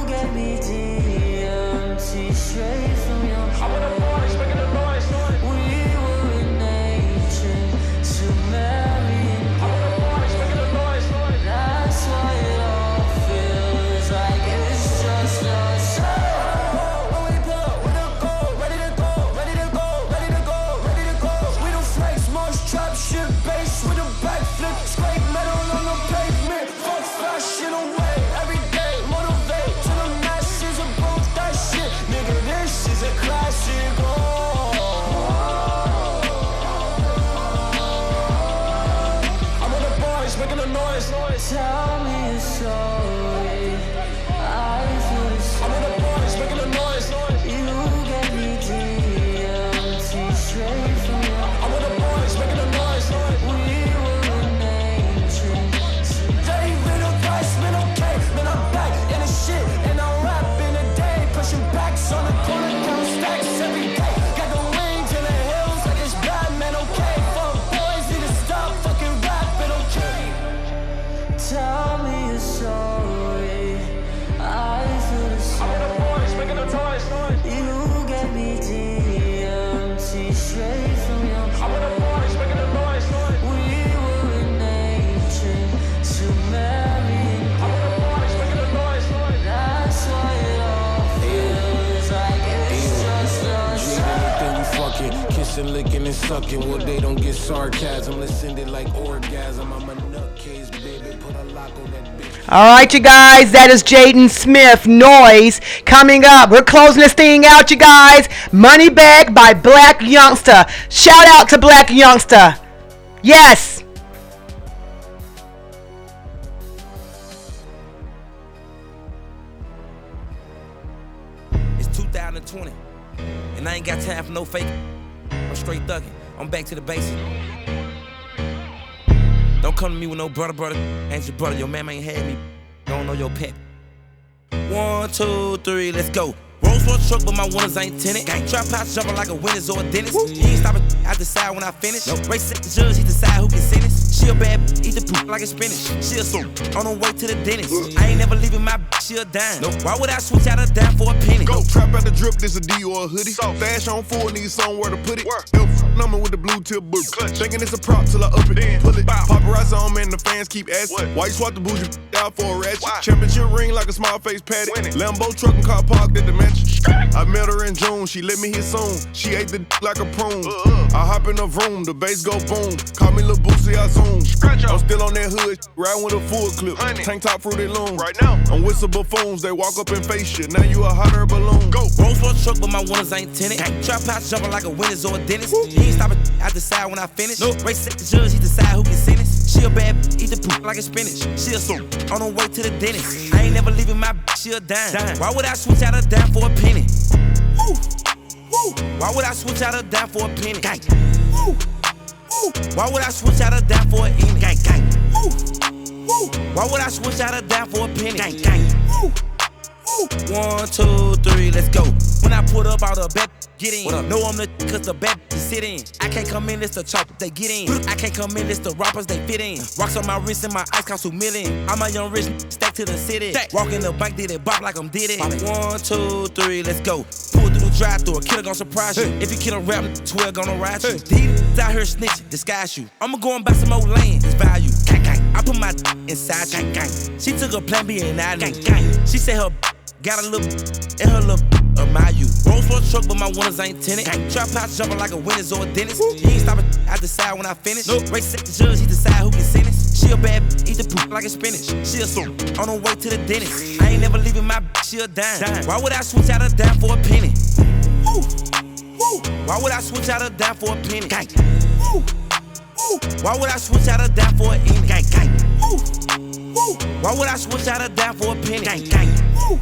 Fucking what they don't get sarcasm. Let's send it like orgasm. I'm a nutcase, baby. Put a lock on that bitch. All right, you guys, that is Jaden Smith Noise coming up. We're closing this thing out, you guys. Money Bag by Blac Youngsta. Shout out to Blac Youngsta. Yes. It's 2020, and I ain't got time for no fake. I'm straight thugging. I'm back to the basics. Don't come to me with no brother, brother. Ain't your brother. Your mama ain't had me. Don't know your pet. One, two, three, let's go. Rolls Royce truck, but my winners ain't tinted. Gang trap house jumping like a winner's or a dentist. He ain't stopping, I decide when I finish. No race at the judge, he decide who can sentence. She a bad, b- eat the poop like a spinach. She a soup, on her way to the dentist. I ain't never leaving my b- she a dime. No, why would I switch out a dime for a penny? Go trap out the drip, this a D or a hoodie. So. Dash on full, need somewhere to put it. F number with the blue tip boot. Thinking it's a prop till I up it. Then, Pull it. Paparazzi on me and the fans keep asking. Why you swap the bougie out for a ratchet? Championship ring like a small face patty. Lambo truck and car parked at the mansion. I met her in June, she let me hit soon. She ate the d- like a prune. I hop in the room, the bass go boom. Call me Lil Boosie, I zoom. I'm still on that hood, riding with a full clip. Tank top fruity loom. Right now, I'm with some buffoons, they walk up and face you. Now you a hot air balloon. Go. Rolls Royce truck, but my winners ain't tinted. Trap house jumping like a winner's or a dentist. He ain't stopping, I decide when I finish. No, race at the judge, he decide who can sentence. She a bad, eat the poop like a spinach. She a soup, on her way to the dentist. I ain't never leaving my, b- she a dime. Why would I switch out a dime for a penny? Woo, woo. Why would I switch out a dime for a penny? Gang. Woo, woo. Why would I switch out a dime for a penny? Gang, gang. Woo, woo. Why would I switch out a dime for a penny? Gang, gang. Woo. One, two, three, let's go. When I put up all the bet, get in. Know I'm the cause the bet sit in. I can't come in, it's the chop, they get in. I can't come in, it's the rappers, they fit in. Rocks on my wrist and my ice cost two million. I'm a young rich stack to the city. Walk in the bank, did it bop like I'm did it. One, two, three, let's go. Pull through the drive through, a killer gonna surprise you. If you kill a rap, 12 gonna ride you. These out here snitching, disguise you. I'ma go and buy some more land, it's value. Gang, gang. I put my inside gang, gang. She took a plan B and I gang, gang. She said her Got a little in her little admire you. Rolls Royce truck, but my winners ain't tinted. Trap house jumping like a winner's or a dentist. He ain't stopping, I decide when I finish. No, race at the judge, he decide who can sentence. She a bad, eat the poop like a spinach. She a soup, on her way to the dentist. I ain't never leaving my, she a dime. Why would I switch out a dime for a penny? Woo, woo. Why would I switch out a dime for a penny? Gang. Woo, woo. Why would I switch out a dime for a penny? Gang, gang. Woo, woo. Why would I switch out a dime for a penny? Gang, gang. Woo.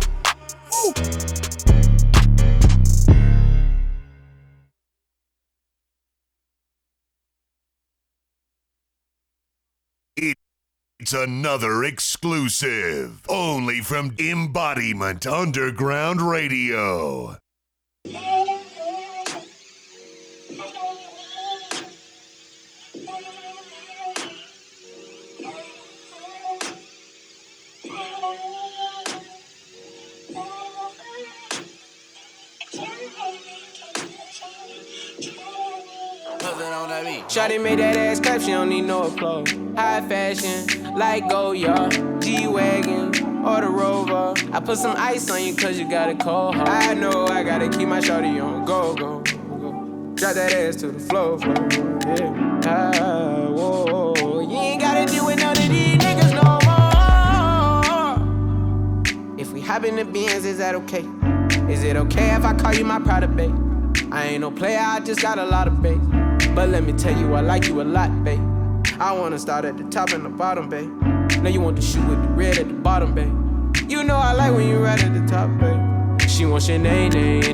It's another exclusive, only from Mbodyment Underground Radio. Shawty made that ass clap, she don't need no clothes. High fashion, like Goya, G-Wagon, or the Rover. I put some ice on you cause you got a cold heart. I know I gotta keep my shawty on go, go, go. Drop that ass to the floor. Yeah. Ah, whoa, whoa. You ain't gotta deal with none of these niggas no more. If we hop in the Benz, is that okay? Is it okay if I call you my pride babe? I ain't no player, I just got a lot of bass. But let me tell you, I like you a lot, babe. I wanna start at the top and the bottom, babe. Now you want the shoe with the red at the bottom, babe. You know I like when you right at the top, babe. She wants your name, name.